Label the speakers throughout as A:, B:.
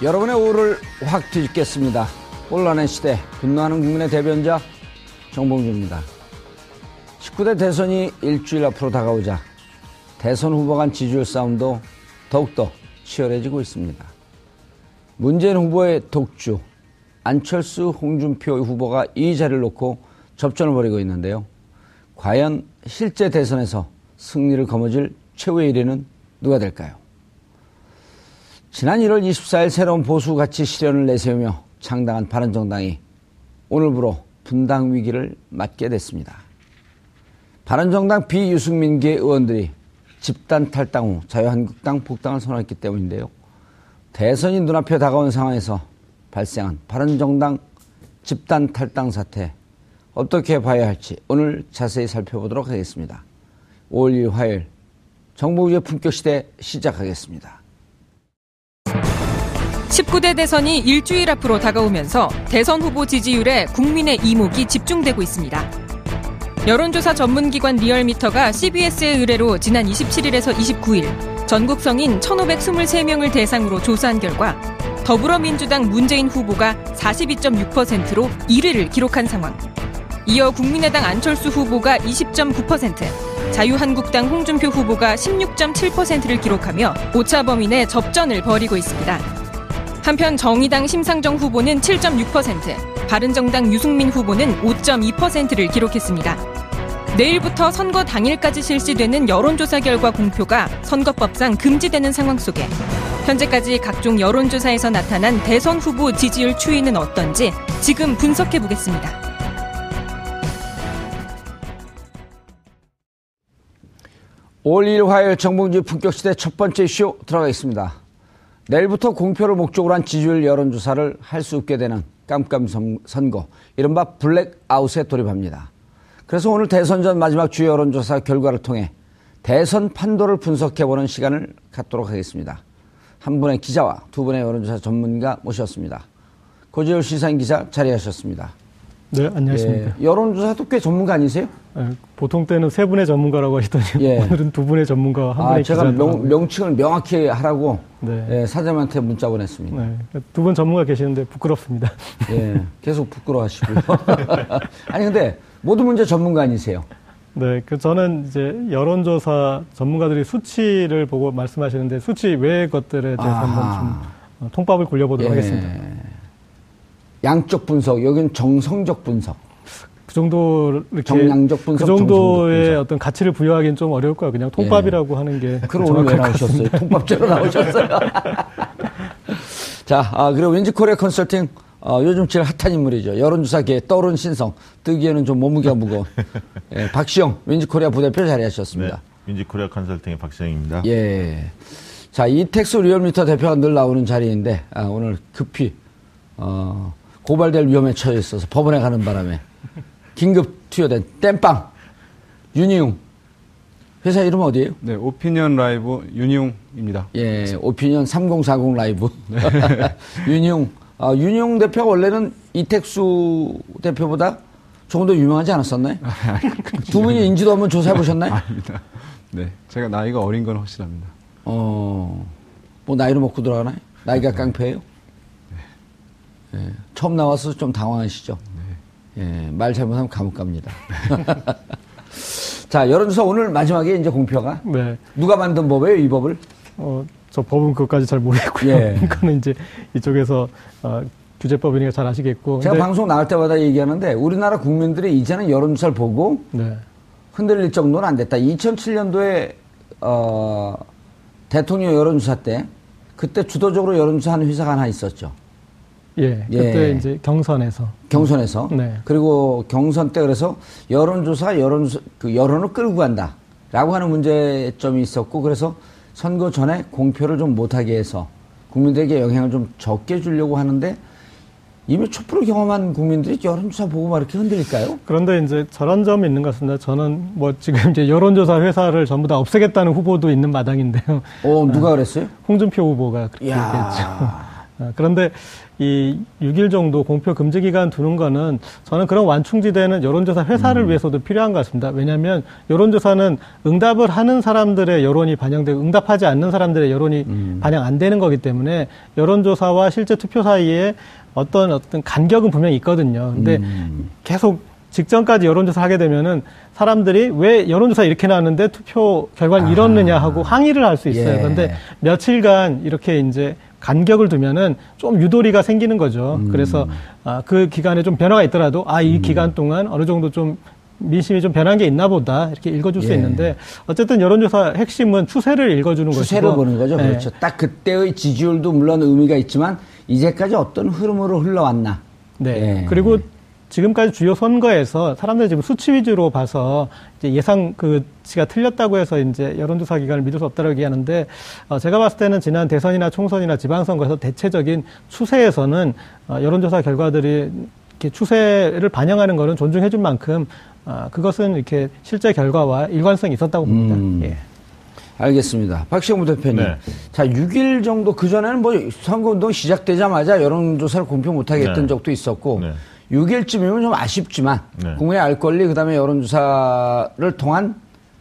A: 여러분의 오를 확 뒤집겠습니다. 혼란의 시대, 분노하는 국민의 대변자 정봉주입니다. 19대 대선이 일주일 앞으로 다가오자 대선 후보 간 지지율 싸움도 더욱더 치열해지고 있습니다. 문재인 후보의 독주, 안철수, 홍준표 후보가 이 자리를 놓고 접전을 벌이고 있는데요. 과연 실제 대선에서 승리를 거머쥘 최후의 1위는 누가 될까요? 지난 1월 24일 새로운 보수 가치 실현을 내세우며 창당한 바른정당이 오늘부로 분당 위기를 맞게 됐습니다. 바른정당 비유승민계 의원들이 집단 탈당 후 자유한국당 복당을 선언했기 때문인데요. 대선이 눈앞에 다가온 상황에서 발생한 바른정당 집단 탈당 사태 어떻게 봐야 할지 오늘 자세히 살펴보도록 하겠습니다. 5월 1일 화요일 정보유의 품격 시대 시작하겠습니다.
B: 19대 대선이 일주일 앞으로 다가오면서 대선 후보 지지율에 국민의 이목이 집중되고 있습니다. 여론조사 전문기관 리얼미터가 CBS의 의뢰로 지난 27일에서 29일 전국 성인 1,523명을 대상으로 조사한 결과 더불어민주당 문재인 후보가 42.6%로 1위를 기록한 상황. 이어 국민의당 안철수 후보가 20.9%, 자유한국당 홍준표 후보가 16.7%를 기록하며 오차 범위 내 접전을 벌이고 있습니다. 한편 정의당 심상정 후보는 7.6%, 바른정당 유승민 후보는 5.2%를 기록했습니다. 내일부터 선거 당일까지 실시되는 여론조사 결과 공표가 선거법상 금지되는 상황 속에 현재까지 각종 여론조사에서 나타난 대선 후보 지지율 추이는 어떤지 지금 분석해 보겠습니다.
A: 5월 2일 화요일 정봉주 품격시대 첫 번째 이슈 들어가겠습니다. 내일부터 공표를 목적으로 한 지지율 여론조사를 할 수 없게 되는 깜깜 선거, 이른바 블랙아웃에 돌입합니다. 그래서 오늘 대선 전 마지막 주요 여론조사 결과를 통해 대선 판도를 분석해보는 시간을 갖도록 하겠습니다. 한 분의 기자와 두 분의 여론조사 전문가 모셨습니다. 고재열 시사인 기자 자리하셨습니다.
C: 네, 안녕하십니까.
A: 예, 여론조사도 꽤 전문가 아니세요?
C: 네, 보통 때는 세 분의 전문가라고 하시더니 예. 오늘은 두 분의 전문가와 한 아, 분의
A: 제가 명, 명칭을 명확히 하라고 네. 예, 사장님한테 문자 보냈습니다. 네,
C: 두분 전문가 계시는데 부끄럽습니다.
A: 예, 계속 부끄러워하시고요. 아니 근데 모든 문제 전문가 아니세요?
C: 네, 그 저는 이제 여론조사 전문가들이 수치를 보고 말씀하시는데 수치 외의 것들에 대해서 아하. 한번 좀 어, 통밥을 굴려보도록 예. 하겠습니다.
A: 양적 분석, 여기는 정성적 분석.
C: 그 정도 이렇게
A: 정량적 분석,
C: 그 정도의 분석. 어떤 가치를 부여하기는 좀 어려울 거예요. 그냥 통밥이라고 예. 하는 게
A: 그럼 오늘 왜 나오셨어요? 통밥제로 나오셨어요. 자, 아, 그리고 윈지 코리아 컨설팅 어, 요즘 제일 핫한 인물이죠. 여론조사계에 떠오른 신성. 뜨기에는 좀 몸무게가 무거운. 예, 박시영, 윈지 코리아 부대표 자리하셨습니다. 네,
D: 윈지 코리아 컨설팅의 박시영입니다.
A: 예. 자, 이택수 리얼미터 대표가 늘 나오는 자리인데, 아, 오늘 급히, 어, 고발될 위험에 처해 있어서 법원에 가는 바람에 긴급 투여된 땜빵 윤희웅 회사 이름 어디예요?
E: 네, 오피니언 라이브 윤희웅입니다.
A: 예, 오피니언 3040 라이브. 네. 윤희웅. 아, 윤희웅 대표가 원래는 이택수 대표보다 조금 더 유명하지 않았었나요? 아, 두 분이 인지도 한번 조사해 보셨나요?
E: 아닙니다. 네, 제가 나이가 어린 건 확실합니다.
A: 어, 뭐 나이로 먹고 들어가나요? 나이가 네. 깡패예요? 예, 처음 나와서 좀 당황하시죠? 네. 예, 말 잘못하면 감옥 갑니다. 자, 여론조사 오늘 마지막에 이제 공표가. 네. 누가 만든 법이에요, 이 법을?
C: 어, 저 법은 그것까지 잘 모르겠고요. 예. 그거는 이제 이쪽에서 어, 규제법이니까 잘 아시겠고.
A: 제가 방송 나올 때마다 얘기하는데 우리나라 국민들이 이제는 여론조사를 보고 네. 흔들릴 정도는 안 됐다. 2007년도에 어, 대통령 여론조사 때 그때 주도적으로 여론조사 하는 회사가 하나 있었죠.
C: 예, 그때 예. 이제 경선에서.
A: 경선에서. 네. 그리고 경선 때 그래서 여론조사, 여론, 그 여론을 끌고 간다. 라고 하는 문제점이 있었고, 그래서 선거 전에 공표를 좀 못하게 해서 국민들에게 영향을 좀 적게 주려고 하는데, 이미 촛불을 경험한 국민들이 여론조사 보고 막 이렇게 흔들릴까요?
C: 그런데 이제 저런 점이 있는 것 같습니다. 저는 뭐 지금 이제 여론조사 회사를 전부 다 없애겠다는 후보도 있는 마당인데요.
A: 어, 누가 그랬어요?
C: 홍준표 후보가 그렇게 얘기했죠. 아, 그런데 이 6일 정도 공표 금지 기간 두는 거는 저는 그런 완충지대는 여론조사 회사를 음. 위해서도 필요한 것 같습니다. 왜냐하면 여론조사는 응답을 하는 사람들의 여론이 반영되고 응답하지 않는 사람들의 여론이 음. 반영 안 되는 거기 때문에 여론조사와 실제 투표 사이에 어떤 어떤 간격은 분명히 있거든요. 근데 음. 계속 직전까지 여론조사 하게 되면은 사람들이 왜 여론조사 이렇게 나왔는데 투표 결과는 아. 이렇느냐 하고 항의를 할 수 있어요. 예. 그런데 며칠간 이렇게 이제 간격을 두면은 좀 유도리가 생기는 거죠. 음. 그래서 아, 그 기간에 좀 변화가 있더라도 아 이 음. 기간 동안 어느 정도 좀 민심이 좀 변한 게 있나 보다 이렇게 읽어줄 예. 수 있는데 어쨌든 여론조사 핵심은 추세를 읽어주는
A: 거죠. 추세를 것이고. 보는 거죠. 네. 그렇죠. 딱 그때의 지지율도 물론 의미가 있지만 이제까지 어떤 흐름으로 흘러왔나.
C: 네. 예. 그리고 지금까지 주요 선거에서 사람들이 지금 수치 위주로 봐서 이제 예상 그치가 틀렸다고 해서 이제 여론조사 기관을 믿을 수 없다고 얘기하는데 어 제가 봤을 때는 지난 대선이나 총선이나 지방선거에서 대체적인 추세에서는 어 여론조사 결과들이 이렇게 추세를 반영하는 거는 존중해 줄 만큼 어 그것은 이렇게 실제 결과와 일관성이 있었다고 봅니다. 음. 예.
A: 알겠습니다. 박시영 대표님. 네. 자, 6일 정도 그전에는 뭐 선거운동 시작되자마자 여론조사를 공표 못하게 했던 네. 적도 있었고 네. 6일쯤이면 좀 아쉽지만 네. 국민의 알 권리 그다음에 여론조사를 통한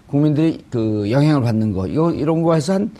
A: 국민들이 그 영향을 받는 거 이거 이런 거 해서 한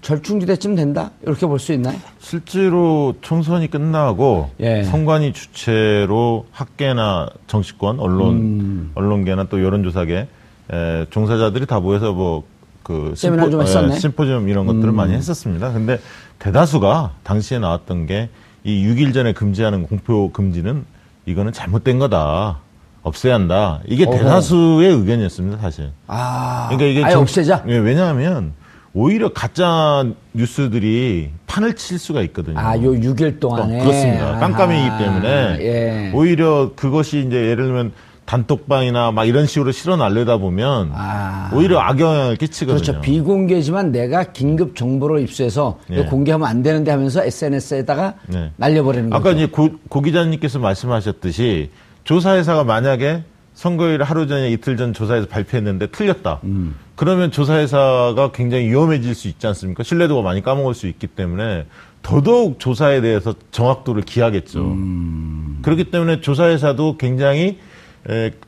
A: 절충지대쯤 된다 이렇게 볼 수 있나요?
D: 실제로 총선이 끝나고 예. 선관위 주체로 학계나 정치권 언론 음. 언론계나 또 여론조사계 에, 종사자들이 다 모여서 뭐 그
A: 심포, 에,
D: 심포지엄 이런 것들을 음. 많이 했었습니다. 근데 대다수가 당시에 나왔던 게 이 6일 전에 금지하는 공표 금지는 이거는 잘못된 거다. 없애야 한다. 이게 어허. 대다수의 의견이었습니다, 사실.
A: 아. 그러니까 이게 아예 정, 없애자?
D: 예, 왜냐하면 오히려 가짜 뉴스들이 판을 칠 수가 있거든요.
A: 아, 요 6일 동안에.
D: 어, 그렇습니다. 깜깜이기 때문에 예. 오히려 그것이 이제 예를 들면 단톡방이나 막 이런 식으로 실어 날려다 보면 아. 오히려 악영향을 끼치거든요.
A: 그렇죠. 비공개지만 내가 긴급 정보를 입수해서 네. 공개하면 안 되는데 하면서 SNS에다가 네. 날려버리는
D: 아까 거죠. 아까 이제 고, 고 기자님께서 말씀하셨듯이 조사회사가 만약에 선거일 하루 전에 이틀 전 조사에서 발표했는데 틀렸다. 음. 그러면 조사회사가 굉장히 위험해질 수 있지 않습니까? 신뢰도가 많이 까먹을 수 있기 때문에 더더욱 조사에 대해서 정확도를 기하겠죠. 음. 그렇기 때문에 조사회사도 굉장히 에,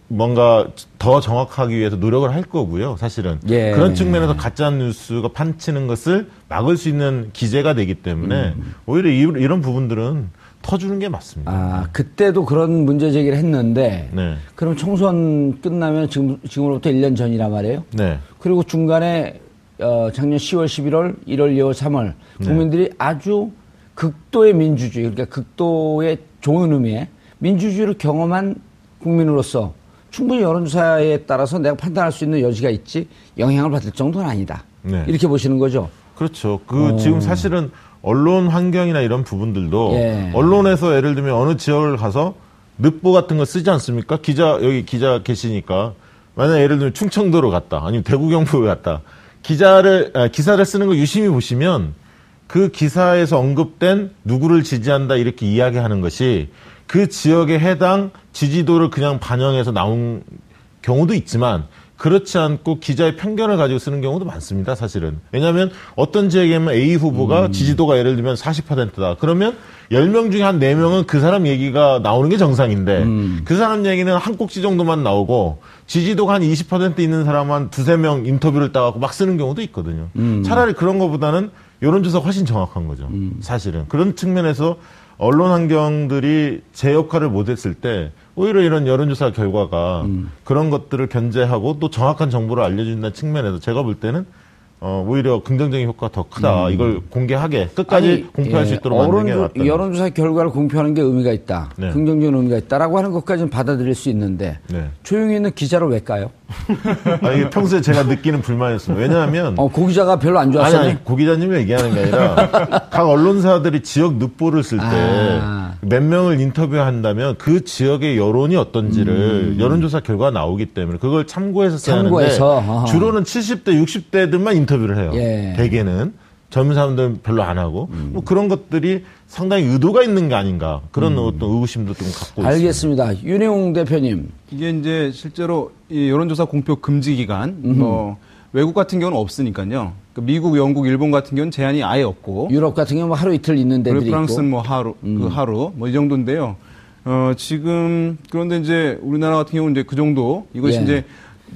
D: 뭔가 더 정확하기 위해서 노력을 할 거고요. 사실은 예. 그런 측면에서 가짜 뉴스가 판치는 것을 막을 수 있는 기재가 되기 때문에 음. 오히려 이, 이런 부분들은 터주는 게 맞습니다.
A: 아 그때도 그런 문제 제기를 했는데 네. 그럼 총선 끝나면 지금 지금으로부터 1년 전이란 말이에요. 네. 그리고 중간에 어, 작년 10월, 11월, 1월, 2월, 3월 국민들이 네. 아주 극도의 민주주의 그러니까 극도의 좋은 의미의 민주주의를 경험한 국민으로서 충분히 여론조사에 따라서 내가 판단할 수 있는 여지가 있지 영향을 받을 정도는 아니다. 네. 이렇게 보시는 거죠.
D: 그렇죠. 그 어. 지금 사실은 언론 환경이나 이런 부분들도 예. 언론에서 예를 들면 어느 지역을 가서 늪보 같은 거 쓰지 않습니까? 기자 여기 기자 계시니까 만약 예를 들면 충청도로 갔다 아니면 대구 경북에 갔다 기자를 아, 기사를 쓰는 거 유심히 보시면 그 기사에서 언급된 누구를 지지한다 이렇게 이야기하는 것이 그 지역에 해당 지지도를 그냥 반영해서 나온 경우도 있지만 그렇지 않고 기자의 편견을 가지고 쓰는 경우도 많습니다, 사실은. 왜냐하면 어떤 지역에면 A 후보가 음. 지지도가 예를 들면 40%다. 그러면 10명 중에 한 4명은 그 사람 얘기가 나오는 게 정상인데 음. 그 사람 얘기는 한 꼭지 정도만 나오고 지지도가 한 20% 있는 사람 한 두세 명 인터뷰를 따갖고 막 쓰는 경우도 있거든요. 음. 차라리 그런 것보다는 여론조사가 훨씬 정확한 거죠. 음. 사실은. 그런 측면에서 언론 환경들이 제 역할을 못했을 때 오히려 이런 여론조사 결과가 음. 그런 것들을 견제하고 또 정확한 정보를 알려준다는 측면에서 제가 볼 때는 어, 오히려 긍정적인 효과가 더 크다. 음. 이걸 공개하게 끝까지 아니, 공표할 예, 수 있도록 만드는 게 낫다.
A: 여론조사 결과를 공표하는 게 의미가 있다. 네. 긍정적인 의미가 있다라고 하는 것까지는 받아들일 수 있는데 네. 조용히 있는 기자를 왜 까요?
D: 아, 이게 평소에 제가 느끼는 불만이었습니다. 왜냐하면
A: 어, 고 기자가 별로 안 좋았어요. 아니, 아니,
D: 고 기자님이 얘기하는 게 아니라 각 언론사들이 지역 늑보를 쓸 때몇 아. 명을 인터뷰한다면 그 지역의 여론이 어떤지를 음. 여론조사 결과가 나오기 때문에 그걸 참고해서 써야 하는데 주로는 70대, 60대들만 인터뷰를 해요. 예. 대개는 젊은 사람들은 별로 안 하고 음. 뭐 그런 것들이 상당히 의도가 있는 게 아닌가 그런 음. 어떤 의구심도 좀 갖고
A: 알겠습니다. 있습니다. 윤희웅 대표님
E: 이게 이제 실제로 이 여론조사 공표 금지 기간 뭐 외국 같은 경우는 없으니까요. 그 미국, 영국, 일본 같은 경우는 제한이 아예 없고
A: 유럽 같은 경우는 뭐 하루 이틀 있는 데들이
E: 프랑스는
A: 있고.
E: 뭐 하루 음. 그 하루 뭐 이 정도인데요. 어 지금 그런데 이제 우리나라 같은 경우는 이제 그 정도 이것이 예. 이제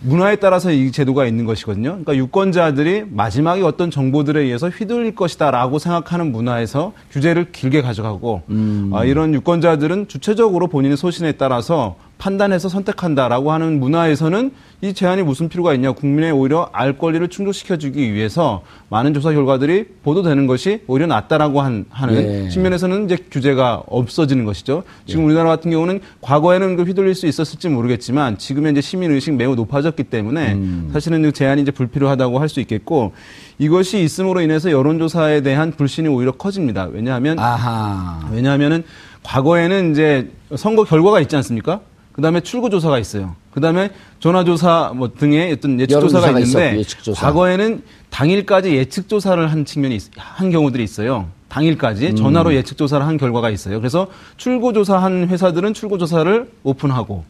E: 문화에 따라서 이 제도가 있는 것이거든요. 그러니까 유권자들이 마지막에 어떤 정보들에 의해서 휘둘릴 것이다라고 생각하는 문화에서 규제를 길게 가져가고 음. 아, 이런 유권자들은 주체적으로 본인의 소신에 따라서 판단해서 선택한다라고 하는 문화에서는 이 제한이 무슨 필요가 있냐 국민의 오히려 알 권리를 충족시켜주기 위해서 많은 조사 결과들이 보도되는 것이 오히려 낫다라고 한, 하는 예. 측면에서는 이제 규제가 없어지는 것이죠. 지금 예. 우리나라 같은 경우는 과거에는 그 휘둘릴 수 있었을지 모르겠지만 지금의 이제 시민 의식 매우 높아졌기 때문에 음. 사실은 그 제한이 이제 불필요하다고 할 수 있겠고 이것이 있음으로 인해서 여론조사에 대한 불신이 오히려 커집니다. 왜냐하면 아하. 왜냐하면은 과거에는 이제 선거 결과가 있지 않습니까? 그 다음에 출구조사가 있어요. 그 다음에 전화조사 뭐 등의 어떤 예측조사가 있는데 예측조사. 과거에는 당일까지 예측조사를 한 측면이 있, 한 경우들이 있어요. 당일까지 음. 전화로 예측조사를 한 결과가 있어요. 그래서 출구조사한 회사들은 출구조사를 오픈하고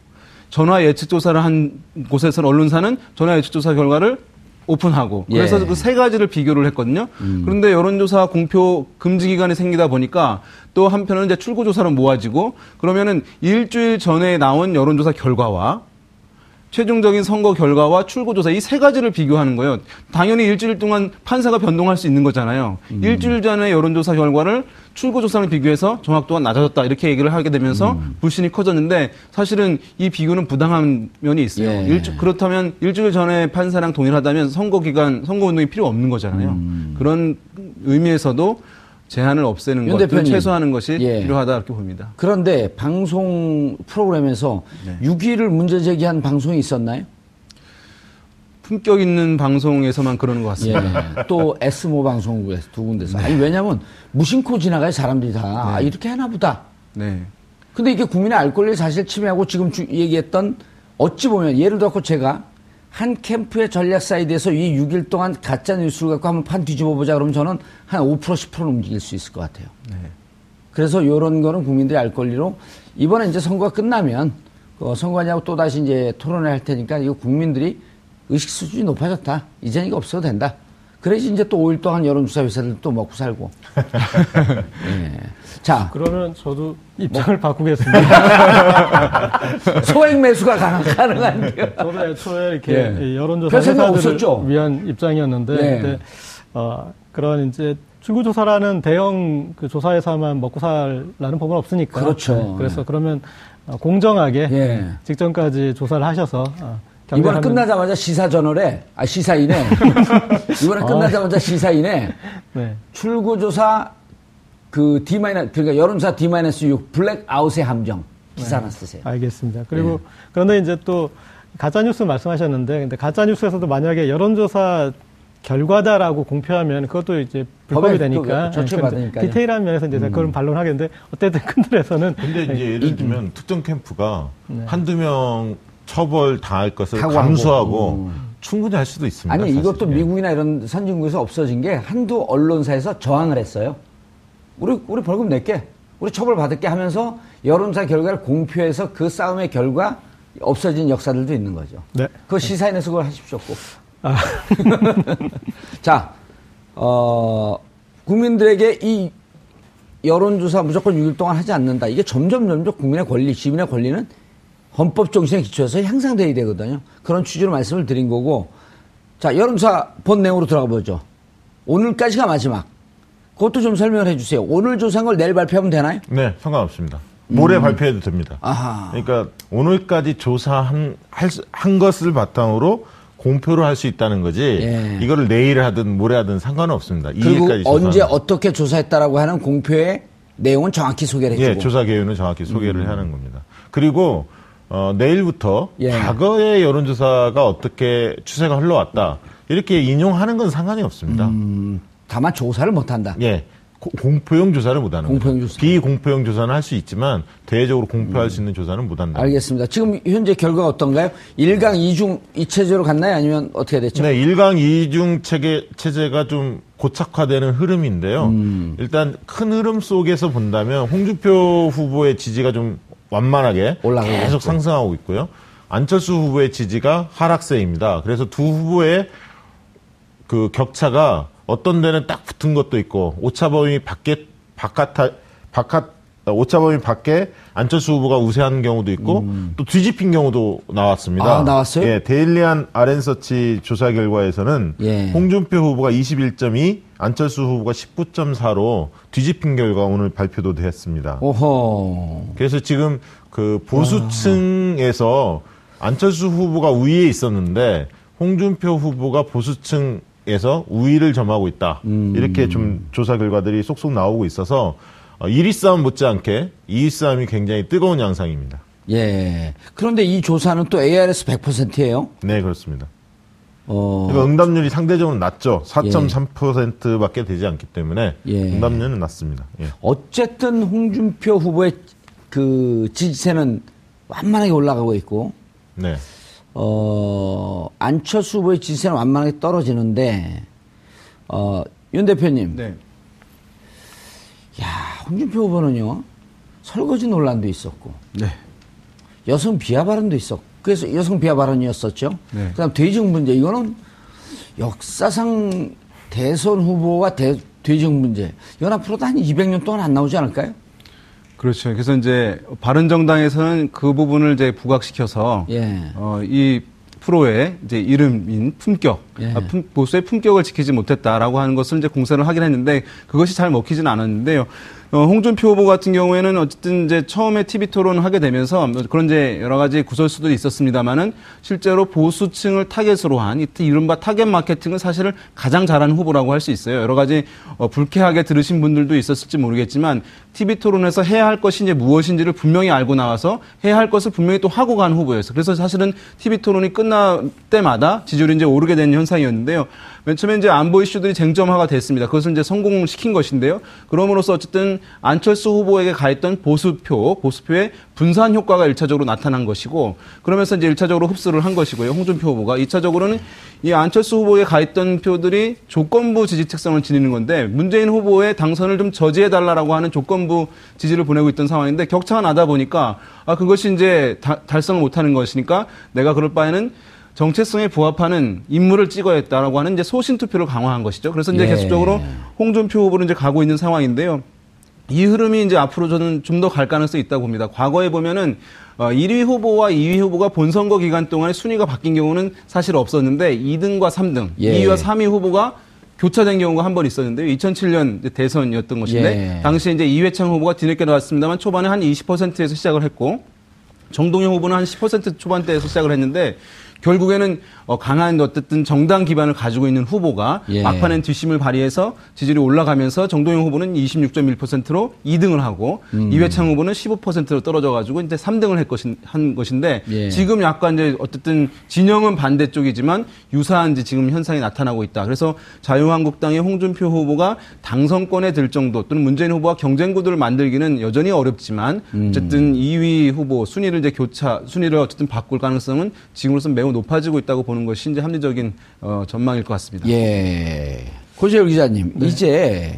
E: 전화 예측조사를 한 곳에서는 언론사는 전화 예측조사 결과를 오픈하고 그래서 예. 그세 가지를 비교를 했거든요. 음. 그런데 여론조사 공표 금지 기간이 생기다 보니까 또 한편은 이제 출구 조사로 모아지고 그러면은 일주일 전에 나온 여론조사 결과와 최종적인 선거 결과와 출구조사 이 세 가지를 비교하는 거예요. 당연히 일주일 동안 판사가 변동할 수 있는 거잖아요. 음. 일주일 전에 여론조사 결과를 출구조사를 비교해서 정확도가 낮아졌다 이렇게 얘기를 하게 되면서 음. 불신이 커졌는데 사실은 이 비교는 부당한 면이 있어요. 예. 일주, 그렇다면 일주일 전에 판사랑 동일하다면 선거 기간 선거 운동이 필요 없는 거잖아요. 음. 그런 의미에서도 제한을 없애는 것, 대표님, 최소화하는 것이 예. 필요하다 이렇게 봅니다.
A: 그런데 방송 프로그램에서 네. 6일을 문제 제기한 방송이 있었나요?
E: 품격 있는 방송에서만 그러는 것 같습니다.
A: 예. 또 S모 방송국에서 두 군데서. 네. 아니 왜냐하면 무심코 지나가요 사람들이 다 네. 아, 이렇게 하나 보다. 네. 근데 이게 국민의 알 권리를 사실 침해하고 지금 주, 얘기했던 어찌 보면 예를 들어 제가 한 캠프의 전략 사이드에서 이 6일 동안 가짜 뉴스를 갖고 한번 판 뒤집어 보자 그러면 저는 한 5% 10%는 움직일 수 있을 것 같아요. 네. 그래서 이런 거는 국민들이 알 권리로 이번에 이제 선거가 끝나면 그 선관위하고 또 다시 이제 토론을 할 테니까 이거 국민들이 의식 수준이 높아졌다. 이제는 이거 없어도 된다. 그래서 이제 또 5일 동안 여론조사 회사들 또 먹고 살고.
C: 네. 자. 그러면 저도 입장을 뭐. 바꾸겠습니다.
A: 소액 매수가 가능 한데요.
C: 저도 애초에 이렇게 예. 여론조사 회사들을 없었죠? 위한 입장이었는데, 네. 근데, 어, 그런 이제 출구조사라는 대형 그 조사회사만 먹고 살라는 법은 없으니까.
A: 그렇죠.
C: 네. 그래서 그러면 어, 공정하게 예. 직전까지 조사를 하셔서 어,
A: 이번에 끝나자마자 시사저널에, 아, 시사인에, 이번에 아. 끝나자마자 시사인에, 네. 출구조사 그 D 마이너, 그러니까 여론조사 D 마이너스 6 블랙아웃의 함정 기사 네. 하나 쓰세요.
C: 알겠습니다. 그리고 네. 그런데 이제 또 가짜뉴스 말씀하셨는데, 근데 가짜뉴스에서도 만약에 여론조사 결과다라고 공표하면 그것도 이제 불법이 되니까
A: 저처받으니까
C: 디테일한 면에서 이제 음. 그걸 반론하겠는데 어쨌든 큰 틀에서는
D: 근데 이제 예를 들면 특정 캠프가 네. 한두 명 처벌 당할 것을 감수하고 음. 충분히 할 수도 있습니다.
A: 아니 사실. 이것도 미국이나 이런 선진국에서 없어진 게 한두 언론사에서 저항을 했어요. 우리 우리 벌금 낼게, 우리 처벌 받을게 하면서 여론사 결과를 공표해서 그 싸움의 결과 없어진 역사들도 있는 거죠. 네. 그 시사인에서 그걸 하십시오 꼭. 아. 자, 어, 국민들에게 이 여론조사 무조건 6일 동안 하지 않는다. 이게 점점 점점 국민의 권리, 시민의 권리는 헌법 정신에 기초해서 향상돼야 되거든요. 그런 취지로 말씀을 드린 거고. 자, 여론조사 본 내용으로 들어가 보죠. 오늘까지가 마지막. 그것도 좀 설명을 해 주세요. 오늘 조사한 걸 내일 발표하면 되나요?
D: 네, 상관없습니다. 모레 음. 발표해도 됩니다. 아하. 그러니까 오늘까지 조사한 할, 한 것을 바탕으로 공표를 할 수 있다는 거지 예. 이거를 내일 하든 모레 하든 상관은 없습니다.
A: 그리고 언제 어떻게 조사했다라고 하는 공표의 내용은 정확히 소개를 해주고
D: 예, 조사 개요는 정확히 소개를 음. 하는 겁니다. 그리고 어, 내일부터 예. 과거의 여론조사가 어떻게 추세가 흘러왔다 이렇게 인용하는 건 상관이 없습니다. 음,
A: 다만 조사를 못한다.
D: 예. 공포용 조사를 못하는 공포용 조사. 비공포용 조사는 할 수 있지만 대외적으로 공표할 음. 수 있는 조사는 못한다.
A: 알겠습니다. 지금 현재 결과가 어떤가요? 1강 2중 이 체제로 갔나요? 아니면 어떻게 됐죠?
D: 네, 1강 2중 체계 체제가 좀 고착화되는 흐름인데요. 음. 일단 큰 흐름 속에서 본다면 홍준표 후보의 지지가 좀 완만하게 올라가고 계속 있고. 상승하고 있고요. 안철수 후보의 지지가 하락세입니다. 그래서 두 후보의 그 격차가 어떤 데는 딱 붙은 것도 있고 오차 범위 밖에 바깥 바깥 오차 범위 밖에 안철수 후보가 우세한 경우도 있고 음. 또 뒤집힌 경우도 나왔습니다.
A: 아, 나왔어요?
D: 예, 데일리안 아렌서치 조사 결과에서는 예. 홍준표 후보가 21.2, 안철수 후보가 19.4로 뒤집힌 결과 오늘 발표도 됐습니다. 오호. 그래서 지금 그 보수층에서 안철수 후보가 우위에 있었는데 홍준표 후보가 보수층 에서 우위를 점하고 있다. 음. 이렇게 좀 조사 결과들이 쏙쏙 나오고 있어서 1위 어, 싸움 못지않게 2위 싸움이 굉장히 뜨거운 양상입니다.
A: 예. 그런데 이 조사는 또 ARS 100%예요?
D: 네, 그렇습니다. 어... 그러니까 응답률이 상대적으로 낮죠. 4.3%밖에 되지 않기 때문에 예. 응답률은 낮습니다. 예.
A: 어쨌든 홍준표 후보의 그 지지세는 완만하게 올라가고 있고 네. 어, 안철수 후보의 지지세는 완만하게 떨어지는데, 어, 윤 대표님. 네. 야, 홍준표 후보는요, 설거지 논란도 있었고, 네. 여성 비하 발언도 있었고, 그래서 여성 비하 발언이었었죠. 네. 그 다음 돼지증 문제, 이거는 역사상 대선 후보와 대, 돼지증 문제, 이건 앞으로도 한 200년 동안 안 나오지 않을까요?
E: 그렇죠. 그래서 이제 바른 정당에서는 그 부분을 이제 부각시켜서 예. 어, 이 프로의 이제 이름인 품격, 예. 아, 품, 보수의 품격을 지키지 못했다라고 하는 것을 이제 공세를 하긴 했는데 그것이 잘 먹히지는 않았는데요. 어, 홍준표 후보 같은 경우에는 어쨌든 이제 처음에 TV 토론을 하게 되면서 그런 이제 여러 가지 구설수들이 있었습니다만은 실제로 보수층을 타겟으로 한 이른바 타겟 마케팅을 사실은 가장 잘하는 후보라고 할 수 있어요. 여러 가지 어, 불쾌하게 들으신 분들도 있었을지 모르겠지만 TV 토론에서 해야 할 것이 이제 무엇인지를 분명히 알고 나와서 해야 할 것을 분명히 또 하고 간 후보였어요. 그래서 사실은 TV 토론이 끝날 때마다 지지율이 이제 오르게 되는 현상이었는데요. 맨 처음에 이제 안보 이슈들이 쟁점화가 됐습니다. 그것을 이제 성공시킨 것인데요. 그럼으로써 어쨌든 안철수 후보에게 가했던 보수표, 보수표의 분산 효과가 1차적으로 나타난 것이고 그러면서 이제 1차적으로 흡수를 한 것이고요. 홍준표 후보가 2차적으로는 이 안철수 후보에 가했던 표들이 조건부 지지 특성을 지니는 건데 문재인 후보의 당선을 좀 저지해 달라라고 하는 조건부 지지를 보내고 있던 상황인데 격차가 나다 보니까 아 그것이 이제 다, 달성을 못하는 것이니까 내가 그럴 바에는 정체성에 부합하는 인물을 찍어야 했다라고 하는 이제 소신 투표를 강화한 것이죠. 그래서 이제 예. 계속적으로 홍준표 후보로 이제 가고 있는 상황인데요. 이 흐름이 이제 앞으로 저는 좀 더 갈 가능성이 있다고 봅니다. 과거에 보면은 어, 1위 후보와 2위 후보가 본선거 기간 동안에 순위가 바뀐 경우는 사실 없었는데 2등과 3등, 예. 2위와 3위 후보가 교차된 경우가 한 번 있었는데요. 2007년 대선이었던 것인데 예. 당시에 이제 이회창 후보가 뒤늦게 나왔습니다만 초반에 한 20%에서 시작을 했고 정동영 후보는 한 10% 초반대에서 시작을 했는데 결국에는 어, 강한 어쨌든 정당 기반을 가지고 있는 후보가 예. 막판엔 뒷심을 발휘해서 지지율이 올라가면서 정동영 후보는 26.1%로 2등을 하고 음. 이회창 후보는 15%로 떨어져 가지고 이제 3등을 할 것인, 한 것인데 예. 지금 약간 이제 어쨌든 진영은 반대쪽이지만 유사한 이제 지금 현상이 나타나고 있다. 그래서 자유한국당의 홍준표 후보가 당선권에 들 정도 또는 문재인 후보와 경쟁 구도를 만들기는 여전히 어렵지만 음. 어쨌든 2위 후보 순위를 이제 교차 순위를 어쨌든 바꿀 가능성은 지금으로서 매우 높아지고 있다고 보는 것이 이제 합리적인 어, 전망일 것 같습니다.
A: 예. 고재열 기자님, 네. 이제